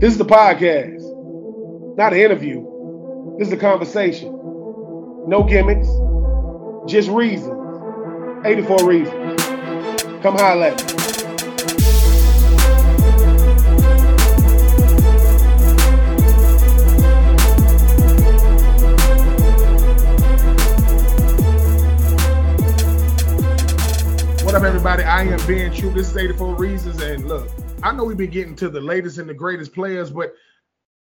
This is the podcast, not an interview. This is a conversation. No gimmicks, just reasons. 84 reasons. Come holler at me. What up, everybody? I am Ben Troupe. This is 84 Reasons. And look, I know we've been getting to the latest and the greatest players, but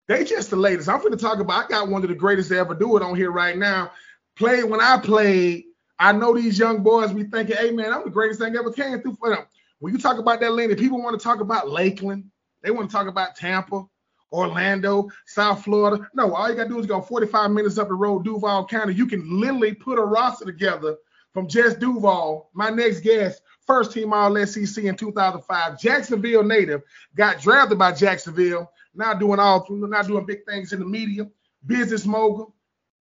they just the latest. I'm going to talk about. I got one of the greatest to ever do it on here right now. Played when I played. I know these young boys be thinking, "Hey man, I'm the greatest thing ever came through for them." When you talk about that lane, people want to talk about Lakeland. They want to talk about Tampa, Orlando, South Florida. No, all you got to do is go 45 minutes up the road, Duval County. You can literally put a roster together from Jess Duval, my next guest, first team All SEC in 2005. Jacksonville native, got drafted by Jacksonville. Now doing all, now doing big things in the media, business mogul,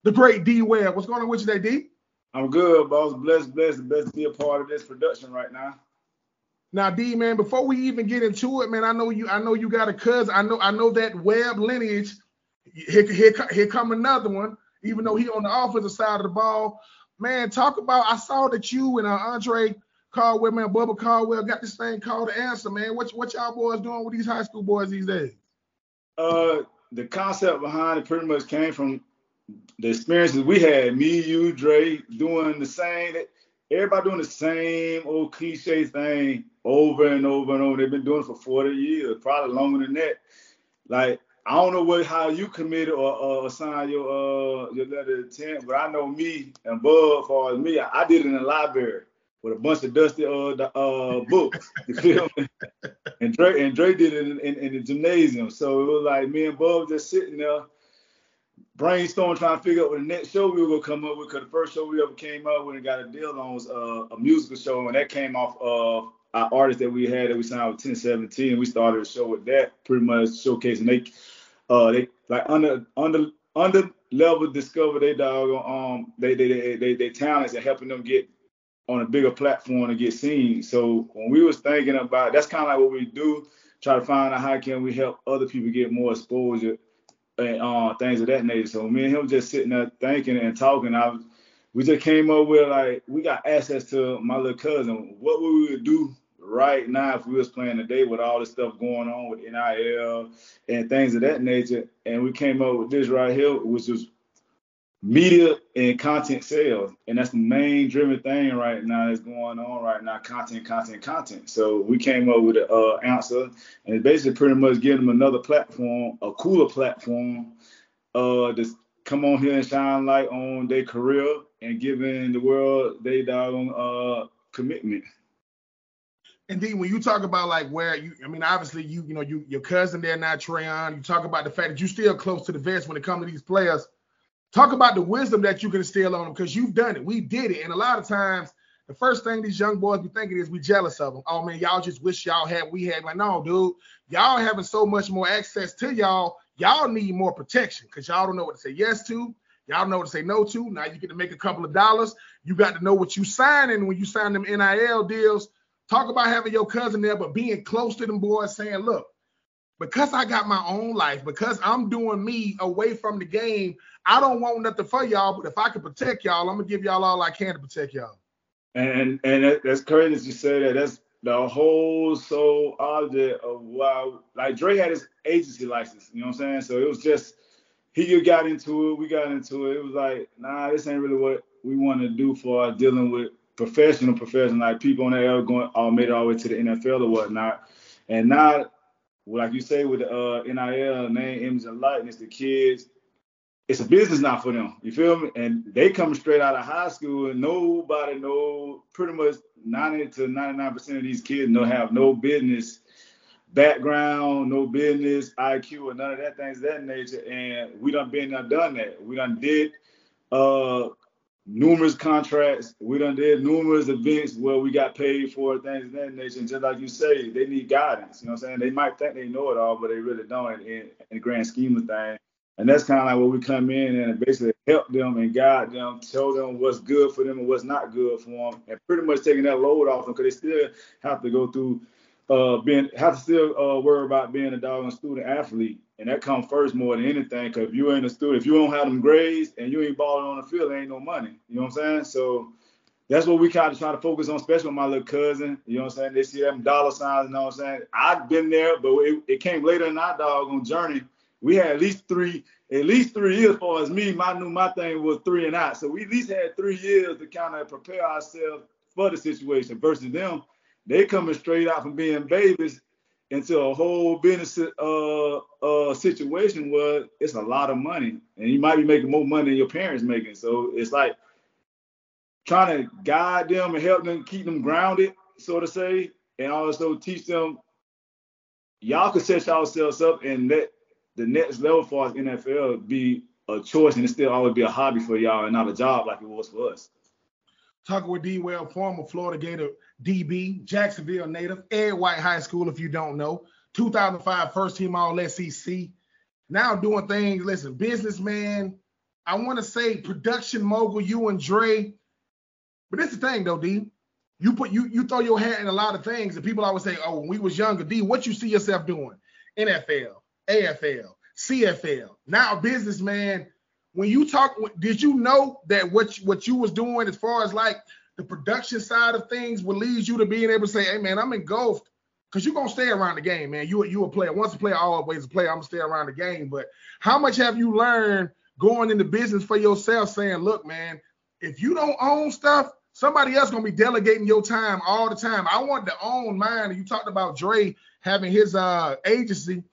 the great D Webb. What's going on with you today, D? I'm good, boss. Blessed, blessed, blessed to be a part of this production right now. Now, D man, before we even get into it, man, I know you. I know you got a cousin. I know. I know that Webb lineage. Here, here, here come another one. Even though he on the offensive side of the ball, man. Talk about. I saw that you and uh, Andre Caldwell, man, Bubba Caldwell got this thing called the answer, man. What what y'all boys doing with these high school boys these days? Uh, the concept behind it pretty much came from the experiences we had. Me, you, Dre, doing the same. Everybody doing the same old cliche thing over and over and over. They've been doing it for 40 years, probably longer than that. Like I don't know what how you committed or, sign your uh your letter of intent, but I know me and Bud, as me, I, I did it in the library with a bunch of dusty uh, uh books. You feel me? and Dre and Dre did it in, in, in, the gymnasium. So it was like me and Bob just sitting there brainstorming, trying to figure out what the next show we were gonna come up with. Cause the first show we ever came up with and got a deal on was uh, a musical show, and that came off of our artist that we had that we signed with 1017. And we started a show with that, pretty much showcasing they uh they like under under under level discover they dog um they they they they, they talents and helping them get on a bigger platform to get seen. So when we was thinking about that's kind of like what we do, try to find out how can we help other people get more exposure and uh, things of that nature. So me and him just sitting there thinking and talking. I was, we just came up with like we got access to my little cousin. What would we do right now if we was playing today with all this stuff going on with NIL and things of that nature? And we came up with this right here, which was media and content sales. And that's the main driven thing right now that's going on right now content, content, content. So we came up with an uh, answer and basically pretty much giving them another platform, a cooler platform, uh, to come on here and shine light on their career and giving the world their doggone uh, commitment. Indeed, when you talk about like where you, I mean, obviously you, you know, you your cousin there now, Trayon. You talk about the fact that you still close to the vets when it comes to these players talk about the wisdom that you can instill on them because you've done it. We did it. And a lot of times, the first thing these young boys be thinking is we jealous of them. Oh man, y'all just wish y'all had we had. Like, no, dude, y'all having so much more access to y'all. Y'all need more protection because y'all don't know what to say yes to. Y'all know what to say no to. Now you get to make a couple of dollars. You got to know what you signing when you sign them NIL deals. Talk about having your cousin there, but being close to them boys, saying, look, because I got my own life, because I'm doing me away from the game, I don't want nothing for y'all. But if I can protect y'all, I'm gonna give y'all all I can to protect y'all. And and that's crazy as you say that. That's the whole sole object of why. Like Dre had his agency license, you know what I'm saying? So it was just he got into it, we got into it. It was like, nah, this ain't really what we want to do for dealing with professional professional like people on the air going all made it all the way to the NFL or whatnot. And now like you say with the uh, NIL name, image, and likeness, the kids, it's a business now for them. You feel me? And they come straight out of high school, and nobody know. Pretty much 90 to 99 percent of these kids don't have no business background, no business IQ, or none of that things that nature. And we done been there, done that. We done did uh numerous contracts. We done did numerous events where we got paid for things of that. And just like you say, they need guidance. You know what I'm saying? They might think they know it all, but they really don't in, in the grand scheme of things. And that's kind of like where we come in and basically help them and guide them, tell them what's good for them and what's not good for them, and pretty much taking that load off them because they still have to go through uh, being have to still uh, worry about being a dog and student athlete, and that comes first more than anything. Cause if you ain't a student, if you don't have them grades and you ain't balling on the field, there ain't no money. You know what I'm saying? So that's what we kind of try to focus on, especially with my little cousin. You know what I'm saying? They see them dollar signs. You know what I'm saying? I've been there, but it, it came later in our dog on journey. We had at least three, at least three years. Far as me, my knew my thing was three and out. So we at least had three years to kind of prepare ourselves for the situation. Versus them, they coming straight out from being babies into a whole business uh, uh, situation where it's a lot of money, and you might be making more money than your parents making. So it's like trying to guide them and help them keep them grounded, so to say, and also teach them y'all can set yourselves up and let the next level for us NFL be a choice and it still always be a hobby for y'all and not a job like it was for us. Talking with D Webb, former Florida Gator DB, Jacksonville native, Ed White High School, if you don't know, 2005 first team All SEC. Now doing things, listen, businessman. I want to say production mogul, you and Dre. But that's the thing though, D. You put you you throw your hat in a lot of things, and people always say, "Oh, when we was younger, D, what you see yourself doing? NFL, AFL, CFL, now businessman." When you talk, did you know that what what you was doing as far as like the production side of things would lead you to being able to say, "Hey, man, I'm engulfed," because you're gonna stay around the game, man. You you a player. Once a player, always a player. I'm gonna stay around the game. But how much have you learned going into business for yourself, saying, "Look, man, if you don't own stuff, somebody else gonna be delegating your time all the time. I want to own mine. And you talked about Dre having his uh agency.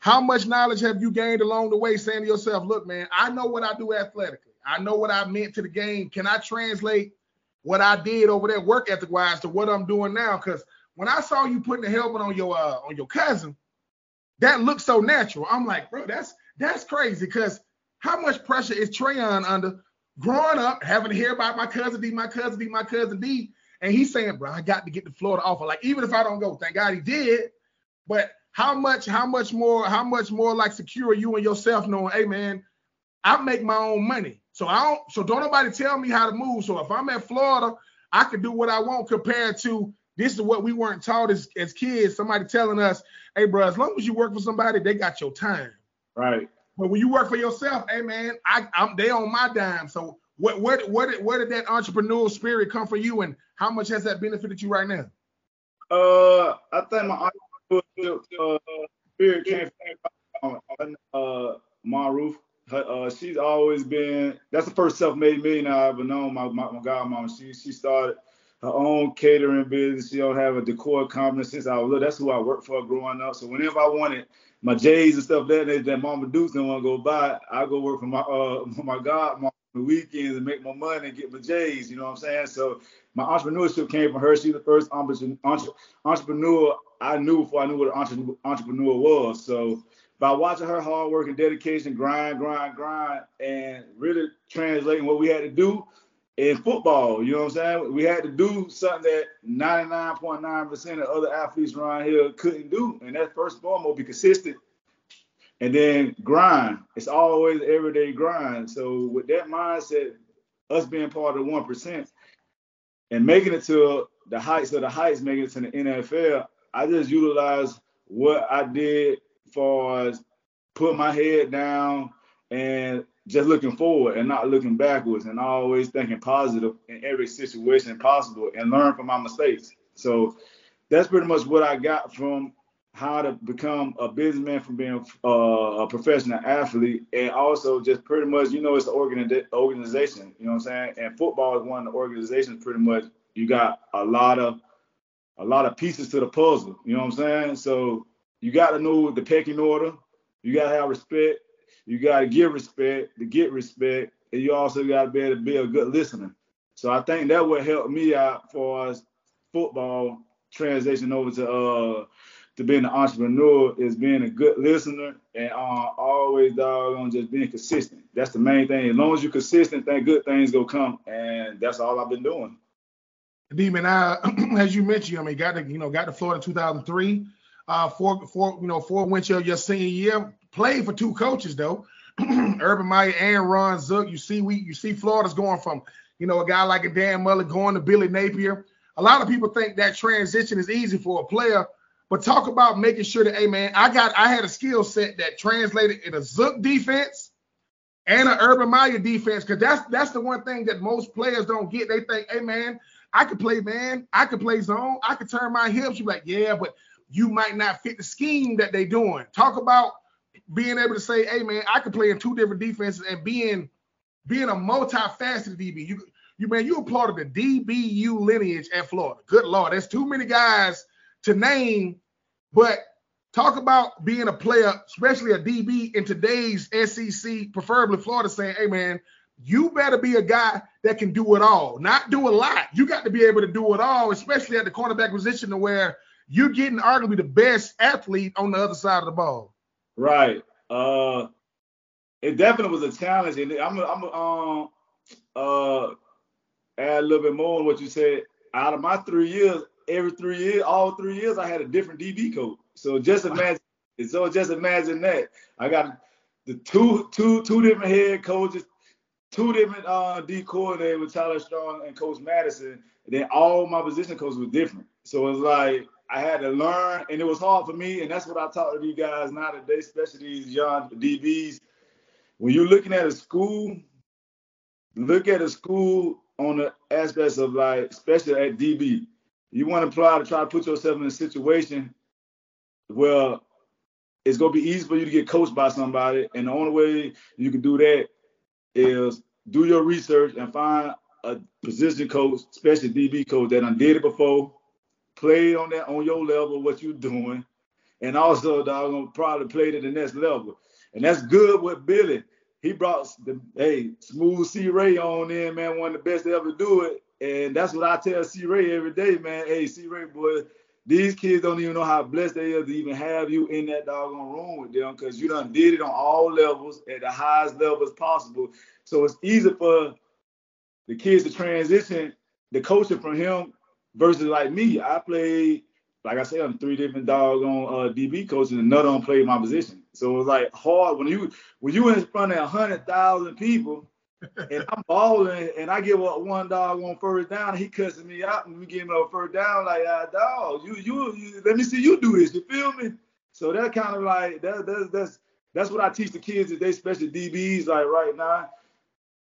How much knowledge have you gained along the way, saying to yourself, look, man, I know what I do athletically. I know what I meant to the game. Can I translate what I did over there work ethic wise to what I'm doing now? Because when I saw you putting the helmet on your uh on your cousin, that looked so natural. I'm like, bro, that's that's crazy. Because how much pressure is Treyon under growing up, having to hear about my cousin D, my cousin D, my cousin D, and he's saying, bro, I got to get the Florida offer. Like, even if I don't go, thank God he did. But how much, how much more, how much more like secure you and yourself knowing, hey man, I make my own money. So I don't, so don't nobody tell me how to move. So if I'm at Florida, I can do what I want compared to this is what we weren't taught as, as kids. Somebody telling us, hey, bro, as long as you work for somebody, they got your time. Right. But when you work for yourself, hey man, I, I'm they on my dime. So what where where did, where did that entrepreneurial spirit come from you, and how much has that benefited you right now? Uh, I think my uh, spirit came from uh, Maruf. Uh, she's always been that's the first self-made millionaire I ever known. My my, my godmama, she she started her own catering business. She don't have a decor company since I was little. That's who I worked for growing up. So whenever I wanted my J's and stuff that that, Mama Dukes didn't want to go buy. I go work for my uh my god the weekends and make my money and get my J's. You know what I'm saying? So my entrepreneurship came from her. She's the first entrepreneur I knew before I knew what an entrepreneur was. So by watching her hard work and dedication, grind, grind, grind, and really translating what we had to do, in football. You know what I'm saying? We had to do something that 99.9% of other athletes around here couldn't do. And that first and foremost, be consistent and then grind. It's always everyday grind. So with that mindset, us being part of the 1% and making it to the heights of the heights, making it to the NFL, I just utilized what I did for put my head down and just looking forward and not looking backwards and always thinking positive in every situation possible and learn from my mistakes. So that's pretty much what I got from how to become a businessman from being uh, a professional athlete and also just pretty much you know it's an organization you know what i'm saying and football is one of the organizations pretty much you got a lot of a lot of pieces to the puzzle you know what i'm saying so you got to know the pecking order you got to have respect you got to give respect to get respect, and you also got to be able to be a good listener. So I think that would help me out for us football transition over to uh to being an entrepreneur is being a good listener and uh, always dog on just being consistent. That's the main thing. As long as you're consistent, then good things go come, and that's all I've been doing. Demon, I, as you mentioned, I mean, got to you know got to Florida 2003, uh, four four you know four wins your, your senior year, Played for two coaches though, Urban Meyer and Ron Zook. You see, we you see Florida's going from you know a guy like a Dan Mullen going to Billy Napier. A lot of people think that transition is easy for a player. But talk about making sure that, hey man, I got I had a skill set that translated in a Zook defense and an Urban Meyer defense, because that's that's the one thing that most players don't get. They think, hey man, I could play man, I could play zone, I could turn my hips. You're like, yeah, but you might not fit the scheme that they're doing. Talk about being able to say, hey man, I could play in two different defenses and being being a multifaceted DB. You you man, you applauded the DBU lineage at Florida. Good lord, there's too many guys to name, but talk about being a player, especially a DB in today's SEC, preferably Florida, saying, hey man, you better be a guy that can do it all, not do a lot. You got to be able to do it all, especially at the cornerback position to where you're getting arguably the best athlete on the other side of the ball. Right. Uh, it definitely was a challenge, and I'm I'm um uh add a little bit more on what you said. Out of my three years, every three years, all three years, I had a different DB coach. So just imagine, so just imagine that. I got the two, two, two different head coaches, two different uh, D coordinators with Charlie Strong and Coach Madison. And then all my position coaches were different. So it's like I had to learn, and it was hard for me. And that's what I talk to you guys now today, especially these young DBs. When you're looking at a school, look at a school on the aspects of like, especially at DB you want to apply to try to put yourself in a situation where it's gonna be easy for you to get coached by somebody, and the only way you can do that is do your research and find a position coach, especially DB coach that done did it before, play on that on your level, what you're doing, and also dog gonna probably play to the next level. And that's good with Billy. He brought the hey smooth C Ray on in, man, one of the best to ever do it. And that's what I tell C Ray every day, man. Hey, C Ray, boy, these kids don't even know how blessed they are to even have you in that doggone room with them because you done did it on all levels at the highest levels possible. So it's easy for the kids to transition the coaching from him versus like me. I played, like I said, I'm three different doggone uh, DB coaches, and none of them played my position. So it was like hard when you when you in front of hundred thousand people and I'm balling, and I give up one dog on first down. He cussing me out, and we give him a first down. Like, ah, dog, you, you, you, let me see you do this. You feel me? So that kind of like that, that's that's that's what I teach the kids today, especially DBs. Like right now,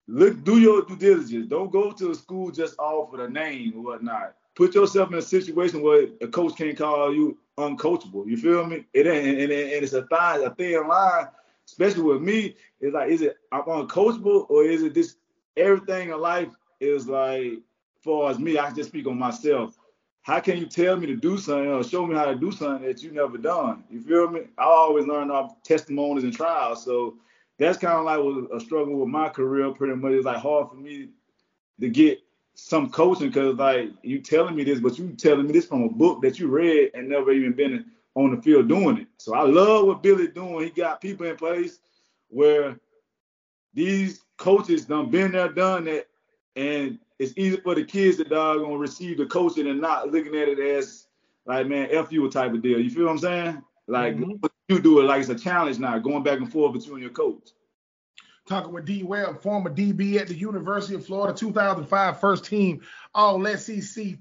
look, do your due diligence. Don't go to a school just off of the name or whatnot. Put yourself in a situation where a coach can't call you uncoachable. You feel me? It ain't, and, and, and it's a fine, a thin line especially with me, it's like, is it I'm uncoachable or is it this everything in life is like, far as me, I can just speak on myself. How can you tell me to do something or show me how to do something that you never done? You feel me? I always learn off testimonies and trials. So that's kind of like a struggle with my career. Pretty much, it's like hard for me to get some coaching because like you telling me this, but you telling me this from a book that you read and never even been on the field doing it. So I love what Billy doing. He got people in place where these coaches done been there, done that, and it's easy for the kids that are gonna receive the coaching and not looking at it as like man, F you type of deal. You feel what I'm saying? Like mm-hmm. you do it like it's a challenge now, going back and forth between your coach. Talking with D Webb, former DB at the University of Florida, 2005 first team All SEC.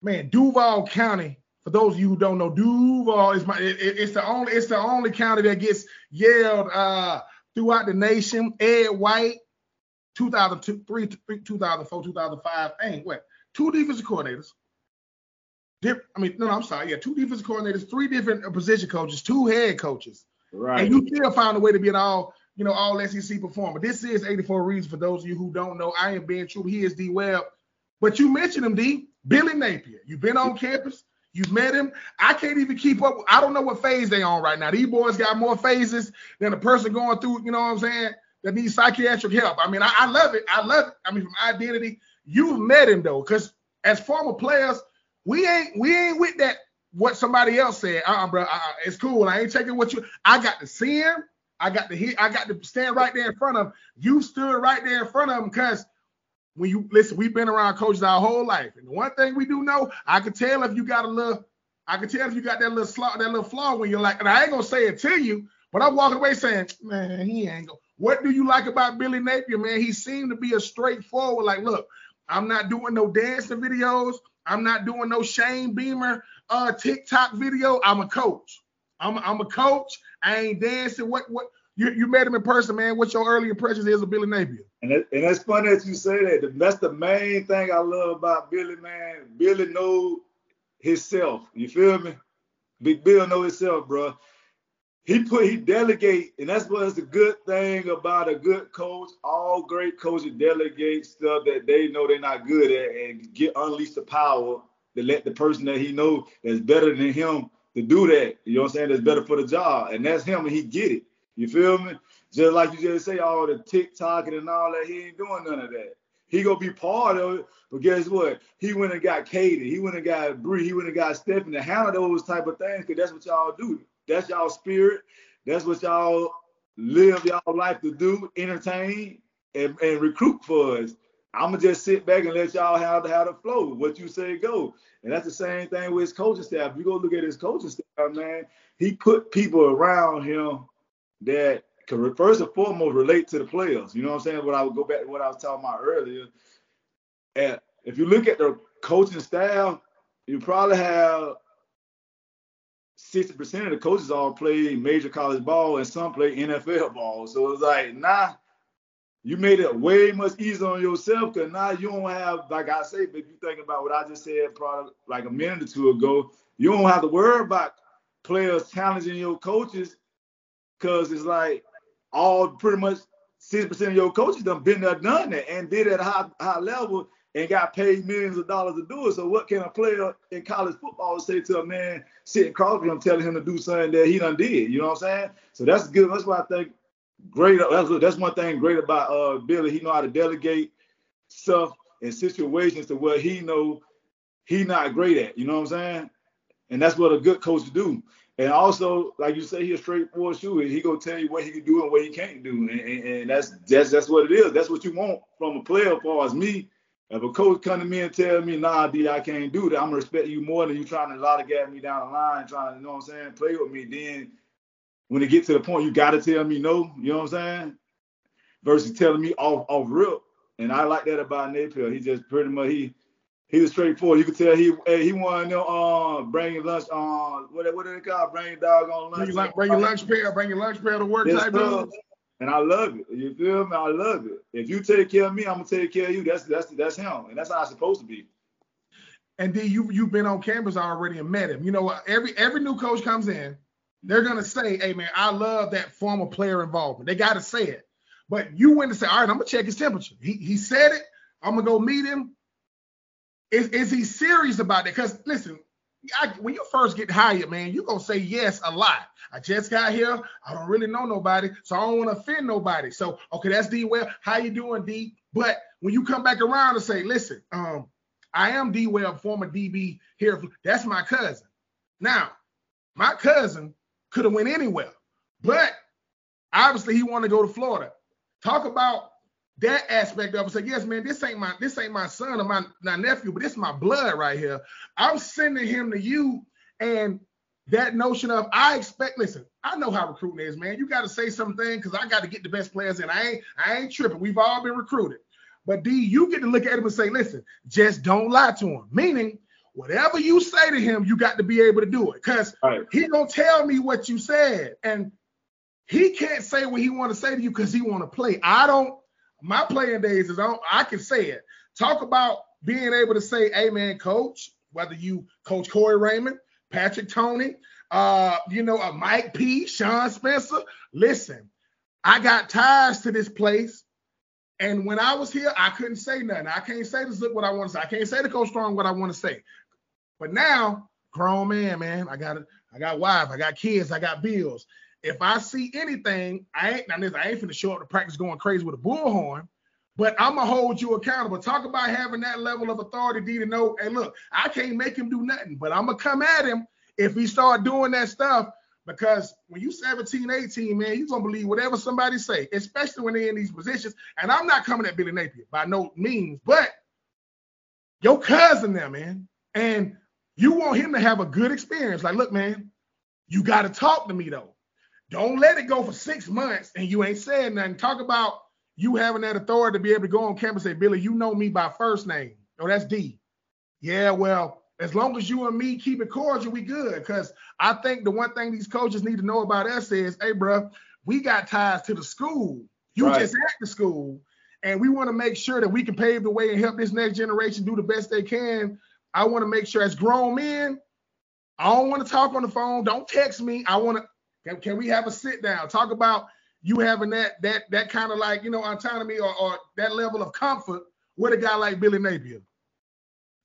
Man, Duval County for those of you who don't know, Duval is my. It, it's the only. It's the only county that gets yelled uh, throughout the nation. Ed White, 2003, 2004, 2005. Dang, what? Two defensive coordinators. Dip, I mean, no, no, I'm sorry. Yeah, two defensive coordinators, three different position coaches, two head coaches. Right. And you still found a way to be an all, you know, all SEC performer. This is 84 Reasons for those of you who don't know. I am Ben Troupe. He is D Webb. But you mentioned him, D. Billy Napier. You've been on campus. You've met him. I can't even keep up. I don't know what phase they on right now. These boys got more phases than a person going through, you know what I'm saying, that needs psychiatric help. I mean, I, I love it. I love it. I mean, from identity, you've met him though, because as former players, we ain't we ain't with that what somebody else said. Uh-uh, bro. Uh-uh, it's cool. I ain't taking what you. I got to see him. I got to hit. I got to stand right there in front of him. You stood right there in front of him because when you listen, we've been around coaches our whole life, and the one thing we do know, I can tell if you got a little, I can tell if you got that little flaw, that little flaw when you're like, and I ain't gonna say it to you, but I'm walking away saying, man, he ain't go. What do you like about Billy Napier, man? He seemed to be a straightforward, like, look, I'm not doing no dancing videos. I'm not doing no Shane Beamer uh TikTok video, I'm a coach. I'm I'm a coach. I ain't dancing. What what you, you met him in person, man. What's your early impressions is of Billy Napier? And, it, and it's funny that you say that. That's the main thing I love about Billy, man. Billy know himself. You feel me? Big Bill know himself, bro. He put he delegate, and that's what's the good thing about a good coach. All great coaches delegate stuff that they know they're not good at, and get unleash the power to let the person that he know that's better than him to do that. You know what I'm saying? That's better for the job, and that's him, and he get it. You feel me? Just like you just say, all the TikTok and all that, he ain't doing none of that. He gonna be part of it, but guess what? He went and got Katie, he went and got Bree, he went and got Stephanie to handle those type of things, cause that's what y'all do. That's y'all spirit. That's what y'all live y'all life to do, entertain and, and recruit for us. I'ma just sit back and let y'all have the, have the flow. What you say go. And that's the same thing with his coaching staff. You go look at his coaching staff, man, he put people around him that could first and foremost relate to the players. You know what I'm saying? What I would go back to what I was talking about earlier. And if you look at the coaching staff, you probably have 60% of the coaches all play major college ball and some play NFL ball. So it's like, nah, you made it way much easier on yourself because now you don't have, like I say, if you think about what I just said probably like a minute or two ago, you don't have to worry about players challenging your coaches because it's like all pretty much 60% of your coaches done been there, done that, and did it at a high, high level and got paid millions of dollars to do it. So what can a player in college football say to a man sitting across from him telling him to do something that he done did? You know what I'm saying? So that's good. That's why I think great. That's, that's one thing great about uh, Billy. He know how to delegate stuff in situations to where he know he not great at. You know what I'm saying? And that's what a good coach do. And also, like you say, he's a straightforward shooter. He gonna tell you what he can do and what he can't do, and, and, and, that's that's that's what it is. That's what you want from a player. As far as me, if a coach come to me and tell me, Nah, D, I can't do that, I'm gonna respect you more than you trying to lollygag me down the line, trying to, you know what I'm saying, play with me. Then when it get to the point, you gotta tell me no. You know what I'm saying? Versus telling me off off rip. And I like that about Napier. He just pretty much he he was straightforward. You could tell he he wanted them uh bringing lunch on uh, what what do they call bring dog on lunch. Bring your, bring your lunch pail, bring your lunch pail to work type. And I love it. You feel me? I love it. If you take care of me, I'm gonna take care of you. That's that's that's him, and that's how it's supposed to be. And then you you've been on campus already and met him. You know, every every new coach comes in, they're gonna say, "Hey man, I love that former player involvement." They got to say it. But you went and say, "All right, I'm gonna check his temperature." He he said it. I'm gonna go meet him. Is, is he serious about it? Because listen, I, when you first get hired, man, you're gonna say yes a lot. I just got here. I don't really know nobody, so I don't want to offend nobody. So, okay, that's D. Well, how you doing, D? But when you come back around and say, listen, um, I am D. Well, former DB here. That's my cousin. Now, my cousin could have went anywhere, but obviously he wanted to go to Florida. Talk about that aspect of it. Say, yes, man, this ain't my this ain't my son or my, my nephew, but this is my blood right here. I'm sending him to you, and that notion of I expect. Listen, I know how recruiting is, man. You got to say something because I got to get the best players in. I ain't I ain't tripping. We've all been recruited, but D, you get to look at him and say, listen, just don't lie to him. Meaning, whatever you say to him, you got to be able to do it because right. he gonna tell me what you said, and he can't say what he want to say to you because he want to play. I don't my playing days is on. I can say it. Talk about being able to say, "Hey, man, coach." Whether you coach Corey Raymond, Patrick Toney, uh, you know, uh, Mike P, Sean Spencer. Listen, I got ties to this place. And when I was here, I couldn't say nothing. I can't say this look what I want to say. I can't say to Coach Strong what I want to say. But now, grown man, man, I got it, I got wife, I got kids, I got bills. If I see anything, I ain't now this, I ain't finna show up to practice going crazy with a bullhorn, but I'm gonna hold you accountable. Talk about having that level of authority, D, to know, hey, look, I can't make him do nothing, but I'm gonna come at him if he start doing that stuff. Because when you 17, 18, man, you gonna believe whatever somebody say, especially when they're in these positions. And I'm not coming at Billy Napier by no means, but your cousin there, man, and you want him to have a good experience. Like, look, man, you got to talk to me though. Don't let it go for six months and you ain't saying nothing. Talk about you having that authority to be able to go on campus and say, Billy, you know me by first name. Oh, that's D. Yeah, well, As long as you and me keep it cordial, we good. Because I think the one thing these coaches need to know about us is, hey, bro, we got ties to the school. You right. just at the school. And we want to make sure that we can pave the way and help this next generation do the best they can. I want to make sure as grown men, I don't want to talk on the phone. Don't text me. I want to. Can, can, we have a sit down? Talk about you having that that that kind of like you know autonomy or, or that level of comfort with a guy like Billy Napier.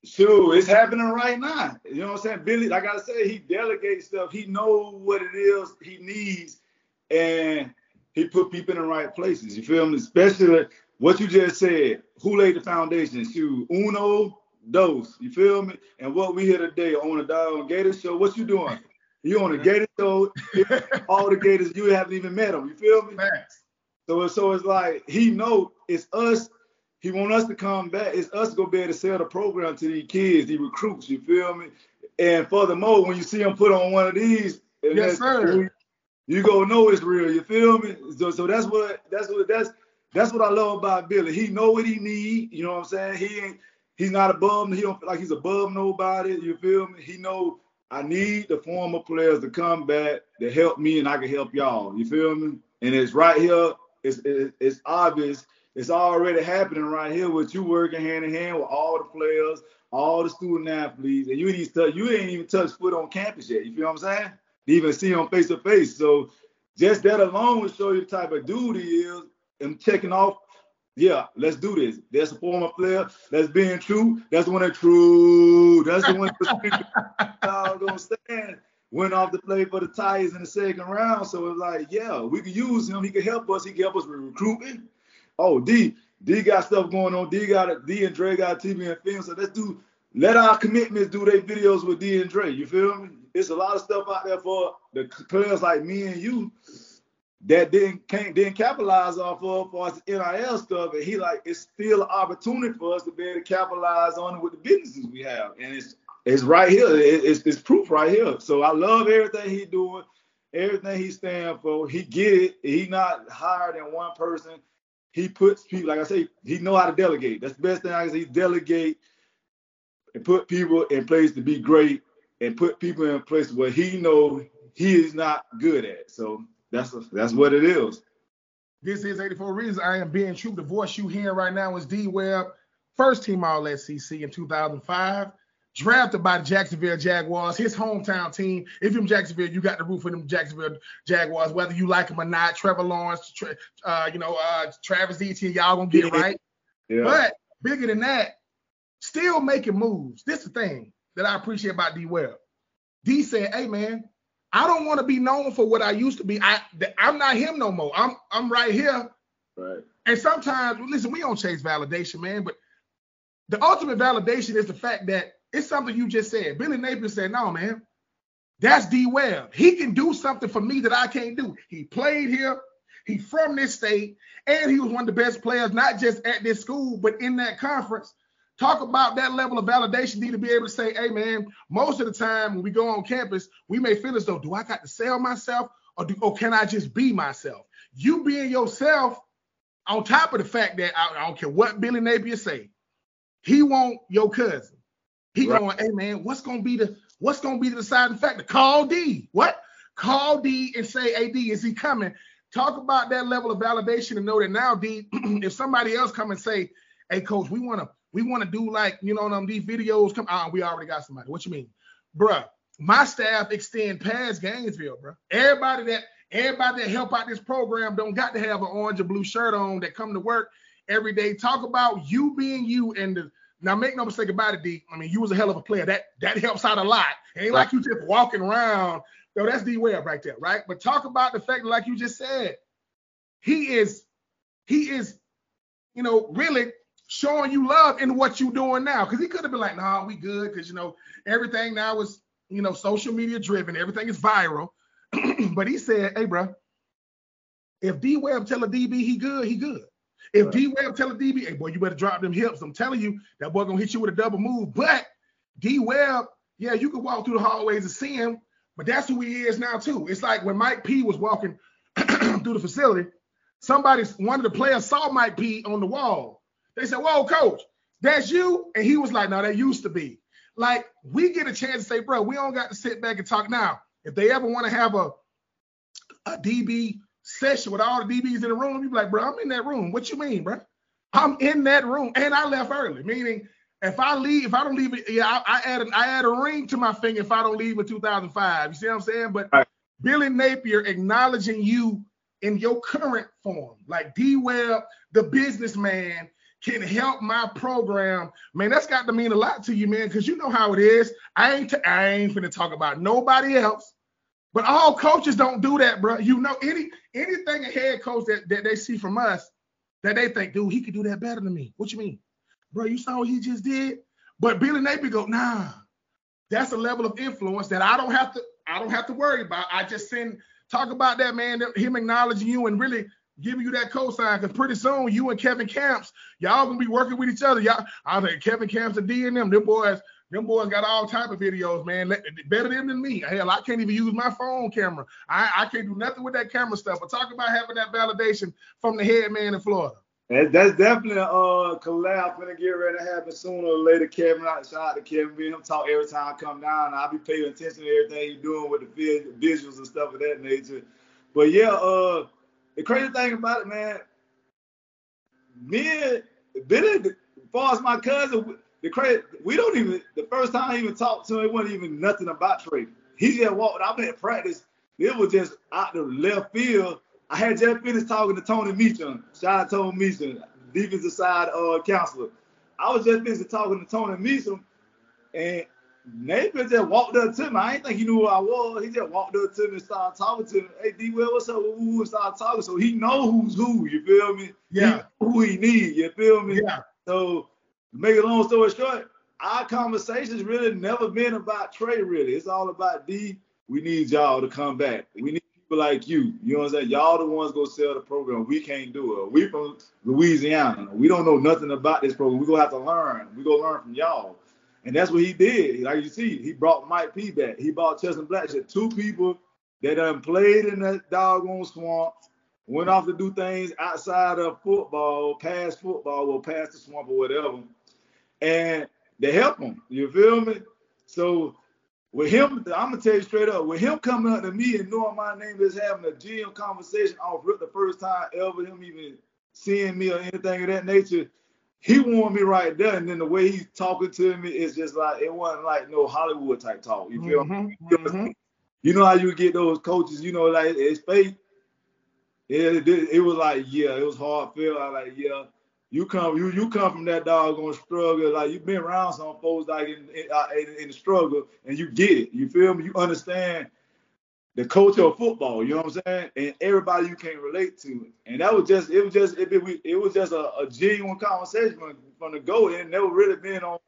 Sure, it's happening right now. You know what I'm saying? Billy, like I said, he delegates stuff. He knows what it is he needs, and he put people in the right places. You feel me? Especially what you just said. Who laid the foundation? Shoot, uno, dos. You feel me? And what we here today on the Dog Gator Show. What you doing? You on the Gator Show? all the Gators you haven't even met them. You feel me? So so it's like he know it's us he want us to come back. It's us to go be able to sell the program to these kids, these recruits. You feel me? And furthermore, when you see them put on one of these, yes, sir. You go know it's real. You feel me? So, so that's what that's what that's that's what I love about Billy. He know what he need. You know what I'm saying? He ain't he's not above. He don't feel like he's above nobody. You feel me? He know I need the former players to come back to help me, and I can help y'all. You feel me? And it's right here. It's it's obvious it's already happening right here with you working hand in hand with all the players, all the student athletes, and you ain't even you ain't even touched foot on campus yet. You feel what I'm saying? To even see them face to face. So just that alone will show you the type of dude he is and checking off. Yeah, let's do this. That's a former player. That's Ben Troupe. That's the one that true. That's the one that's gonna stand. Went off to play for the Titans in the second round. So it's like, yeah, we could use him. He could help us. He could help us with recruiting. Oh, D, D got stuff going on. D got. D and Dre got TV and film. So let's do let our commitments do their videos with D and Dre. You feel me? It's a lot of stuff out there for the players like me and you that didn't can't didn't capitalize off of for us NIL stuff. And he like it's still an opportunity for us to be able to capitalize on it with the businesses we have. And it's it's right here. It's, it's proof right here. So I love everything he doing, everything he stand for. He get it. He not higher than one person he puts people, like I say, he know how to delegate. That's the best thing I can say. He delegate and put people in place to be great and put people in place where he know he is not good at. So that's that's what it is. This is 84 Reasons. I am Ben Troupe. The voice you hear right now is D Webb, first team All SEC in 2005 drafted by the Jacksonville Jaguars, his hometown team. If you're from Jacksonville, you got the root for them Jacksonville Jaguars, whether you like them or not. Trevor Lawrence, uh, you know, uh, Travis Etienne, y'all gonna get it right. Yeah. But bigger than that, still making moves. This is the thing that I appreciate about D Webb. D said, "Hey man, I don't want to be known for what I used to be. I I'm not him no more. I'm I'm right here. Right. And sometimes, listen, we don't chase validation, man, but the ultimate validation is the fact that it's something you just said. Billy Napier said, no, man, that's D Webb. He can do something for me that I can't do. He played here. He from this state, and he was one of the best players, not just at this school, but in that conference. Talk about that level of validation. Need to be able to say, hey man, most of the time when we go on campus, we may feel as though, do I got to sell myself or do or can I just be myself? You being yourself, on top of the fact that I, I don't care what Billy Napier say, he want your cousin. He right. going, hey man, what's gonna be the what's gonna be the deciding factor? Call D. What? Call D and say, hey D, is he coming? Talk about that level of validation and know that now, D, if somebody else come and say, hey coach, we wanna we wanna do like you know um, these videos come on, uh, we already got somebody. What you mean? Bruh, my staff extend past Gainesville, bro. Everybody that everybody that help out this program don't got to have an orange or blue shirt on that come to work every day. Talk about you being you and the now, make no mistake about it, D. I mean, you was a hell of a player. That that helps out a lot. It ain't right. like you just walking around. Yo, that's D Webb right there, right? But talk about the fact, like you just said, he is, he is, you know, really showing you love in what you're doing now. Because he could have been like, nah, we good, because you know, everything now is, you know, social media driven, everything is viral. but he said, hey, bro, if D Webb tell a DB he good, he good. If D Webb tell a DB, hey boy, you better drop them hips. I'm telling you, that boy gonna hit you with a double move. But D Webb, yeah, you can walk through the hallways and see him, but that's who he is now too. It's like when Mike P was walking through the facility, somebody, one of the players saw Mike P on the wall. They said, "Whoa, coach, that's you," and he was like, "No, that used to be." Like we get a chance to say, bro, we don't got to sit back and talk now. If they ever want to have a a DB session with all the DBs in the room, you be like, bro, I'm in that room. What you mean, bro? I'm in that room, and I left early. Meaning, if I leave, if I don't leave it, yeah, I, I add an, I add a ring to my finger if I don't leave in 2005. You see what I'm saying? But right. Billy Napier acknowledging you in your current form, like D Webb, the businessman, can help my program, man, that's got to mean a lot to you, man, because you know how it is. I ain't t- I ain't finna talk about nobody else. But all coaches don't do that, bro. You know, any anything a head coach that, that they see from us that they think, dude, he could do that better than me. What you mean? Bro, you saw what he just did? But Billy Napier go, nah, that's a level of influence that I don't have to, I don't have to worry about. I just send talk about that, man, him acknowledging you and really giving you that cosign because pretty soon you and Kevin Camps, y'all gonna be working with each other. Y'all, I think Kevin Camps and D and them, them boys, them boys got all type of videos, man. Better them than me. Hell, I can't even use my phone camera. I, I can't do nothing with that camera stuff. But talk about having that validation from the head man in Florida. That's definitely a uh, collab gonna get ready to happen sooner or later. Kevin, shout out to Kevin, me him talk every time I come down. I'll be paying attention to everything he's doing with the visuals and stuff of that nature. But yeah, uh, the crazy thing about it, man, me and Billy, as far as my cousin, the credit, we don't even, the first time I even talked to him, it wasn't even nothing about trading. He just walked, I've been at practice, it was just out the left field. I had just finished talking to Tony Meacham, out Tony Meacham, defensive side uh, counselor. I was just finished talking to Tony Meacham, and Napier just walked up to me. I didn't think he knew who I was. He just walked up to me and started talking to me. Hey, D Webb, what's up? Who and started talking. So he know who's who, you feel me? Yeah. He who he need, you feel me? Yeah. So to make a long story short, our conversations really never been about Trey, really. It's all about D. We need y'all to come back. We need people like you. You know what I'm saying? Y'all the ones go sell the program. We can't do it. We from Louisiana. We don't know nothing about this program. We gonna have to learn. We gonna learn from y'all. And that's what he did. Like you see, he brought Mike P back. He brought Cheston Blanchard, two people that done played in that doggone swamp, went off to do things outside of football, past football, or past the swamp or whatever. And they help him. You feel me? So with him, I'm gonna tell you straight up, with him coming up to me and knowing my name is having a GM conversation off the first time ever, him even seeing me or anything of that nature, he warned me right there, and then the way he's talking to me is just like it wasn't like no Hollywood type talk. You feel mm-hmm, mm-hmm. You know how you get those coaches, you know, like it's fake. It, it, it was like, yeah, it was hard feel. I like, yeah, you come, you you come from that doggone struggle. Like you've been around some folks like in, in, uh, in the struggle, and you get it. You feel me? You understand the culture of football. You know what I'm saying? And everybody you can relate to. And that was just it was just it, it, it was just a, a, genuine conversation from, from the go. And never really been on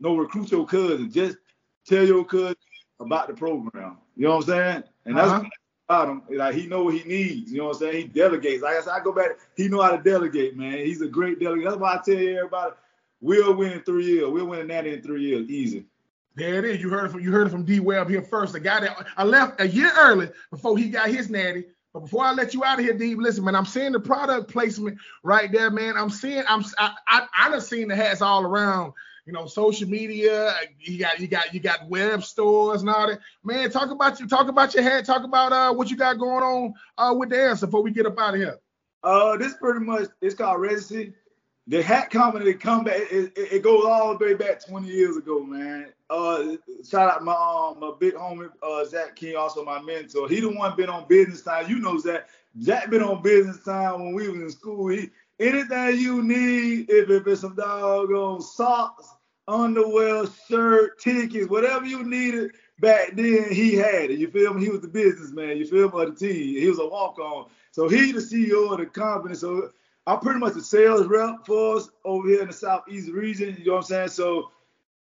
no recruit your cousin. Just tell your cousin about the program. You know what I'm saying? And that's uh-huh. about him. Like he know what he needs. You know what I'm saying? He delegates. Like I said, I go back. He know how to delegate, man. He's a great delegate. That's why I tell you everybody, we'll win in three years. We'll win that in three years, easy. There it is. You heard it from you heard it from D Webb here first. The guy that I left a year early before he got his natty. But before I let you out of here, D, listen, man, I'm seeing the product placement right there, man. I'm seeing, I'm, I, I, I done seen the hats all around, you know, social media. You got, you got, you got web stores and all that. Man, talk about you, talk about your hat, talk about uh what you got going on uh with the answer before we get up out of here. Uh, this pretty much it's called residency the hat company come back. It, it, it, goes all the way back 20 years ago, man. Uh, shout out my um my big homie uh, Zach King, also my mentor. He the one been on business time. You know Zach. Zach been on business time when we was in school. He anything you need, if, if it's some doggone socks, underwear, shirt, tickets, whatever you needed back then, he had it. You feel me? He was the businessman. You feel me? Of the team. He was a walk on. So he the CEO of the company. So I'm pretty much a sales rep for us over here in the southeast region. You know what I'm saying? So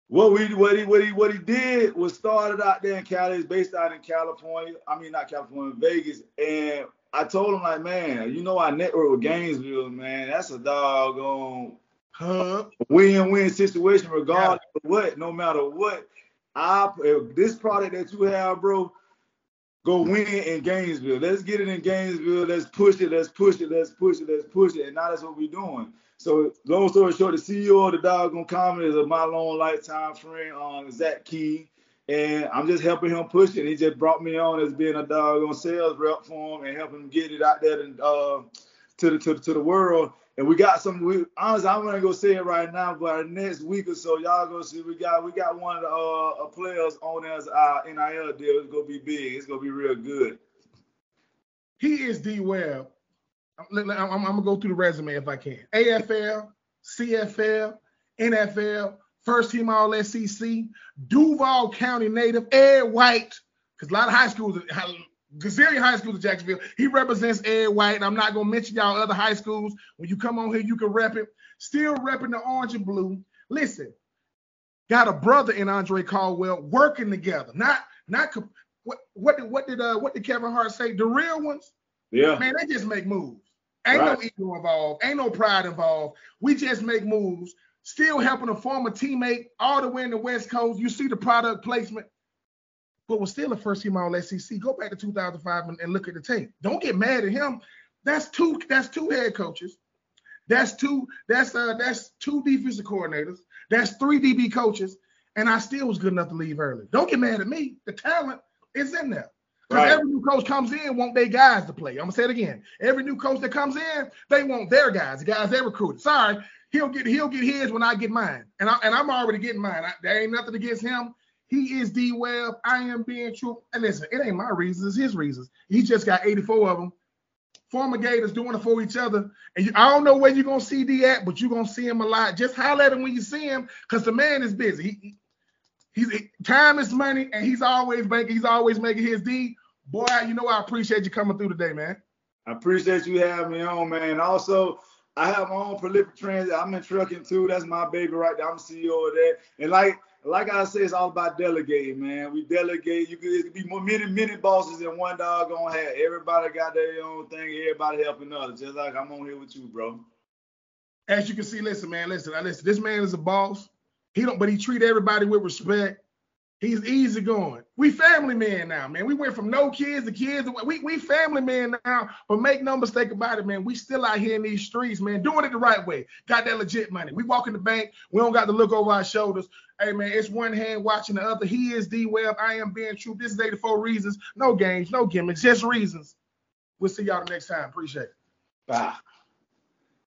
what we what he what he what he did was started out there in Cali, is based out in California. I mean not California, Vegas. And I told him like, man, you know I network with Gainesville, man. That's a doggone huh? win-win situation, regardless yeah. of what, no matter what. I this product that you have, bro, go win in Gainesville. Let's get it in Gainesville. Let's push it. Let's push it. Let's push it. Let's push it. And now that's what we're doing. So long story short, the CEO of the Doggone Comedy is a my long lifetime friend, um, Zach Key. And I'm just helping him push it. He just brought me on as being a doggone sales rep for him and helping him get it out there and uh, to the to, to the world. And we got some. We honestly, I'm gonna go say it right now, but next week or so, y'all gonna see. We got we got one of the uh, players on as our NIL deal. It's gonna be big. It's gonna be real good. He is D Webb. I'm, I'm, gonna go through the resume if I can. AFL, CFL, NFL, first team All SEC, Duval County native, Ed White, because a lot of high schools, gazillion high schools in Jacksonville. He represents Ed White, and I'm not gonna mention y'all other high schools. When you come on here, you can rep it. Still repping the orange and blue. Listen, got a brother in Andre Caldwell working together. Not not what what did what did uh what did Kevin Hart say? The real ones. Yeah. Man, they just make moves. Ain't right. no ego involved. Ain't no pride involved. We just make moves. Still helping a former teammate all the way in the West Coast. You see the product placement but was still a first team all SEC. Go back to 2005 and, and, look at the tape. Don't get mad at him. That's two. That's two head coaches. That's two. That's uh. That's two defensive coordinators. That's three DB coaches. And I still was good enough to leave early. Don't get mad at me. The talent is in there. Because right. every new coach comes in, want their guys to play. I'm gonna say it again. Every new coach that comes in, they want their guys, the guys they recruited. Sorry, he'll get he'll get his when I get mine, and I and I'm already getting mine. I, there ain't nothing against him. He is D Webb. I am Ben Troupe. And listen, it ain't my reasons, it's his reasons. He just got 84 of them. Former Gators doing it for each other. And you, I don't know where you're gonna see D at, but you're gonna see him a lot. Just holler at him when you see him, because the man is busy. He, he's time is money, and he's always making he's always making his D. Boy, you know I appreciate you coming through today, man. I appreciate you having me on, man. Also, I have my own prolific transit. I'm in trucking too. That's my baby right there. I'm CEO of that. And like like I say, it's all about delegating, man. We delegate. You could, it could be more many, many bosses than one dog gonna have. Everybody got their own thing. Everybody helping others. Just like I'm on here with you, bro. As you can see, listen, man, listen, I listen. This man is a boss. He don't, but he treat everybody with respect. He's easy going. We family man now, man. We went from no kids to kids. We we family man now. But make no mistake about it, man. We still out here in these streets, man, doing it the right way. Got that legit money. We walk in the bank. We don't got to look over our shoulders. Hey man, it's one hand watching the other. He is D Webb. I am Ben Troupe. This is 84 reasons. No games, no gimmicks, just reasons. We'll see y'all the next time. Appreciate it. Bye.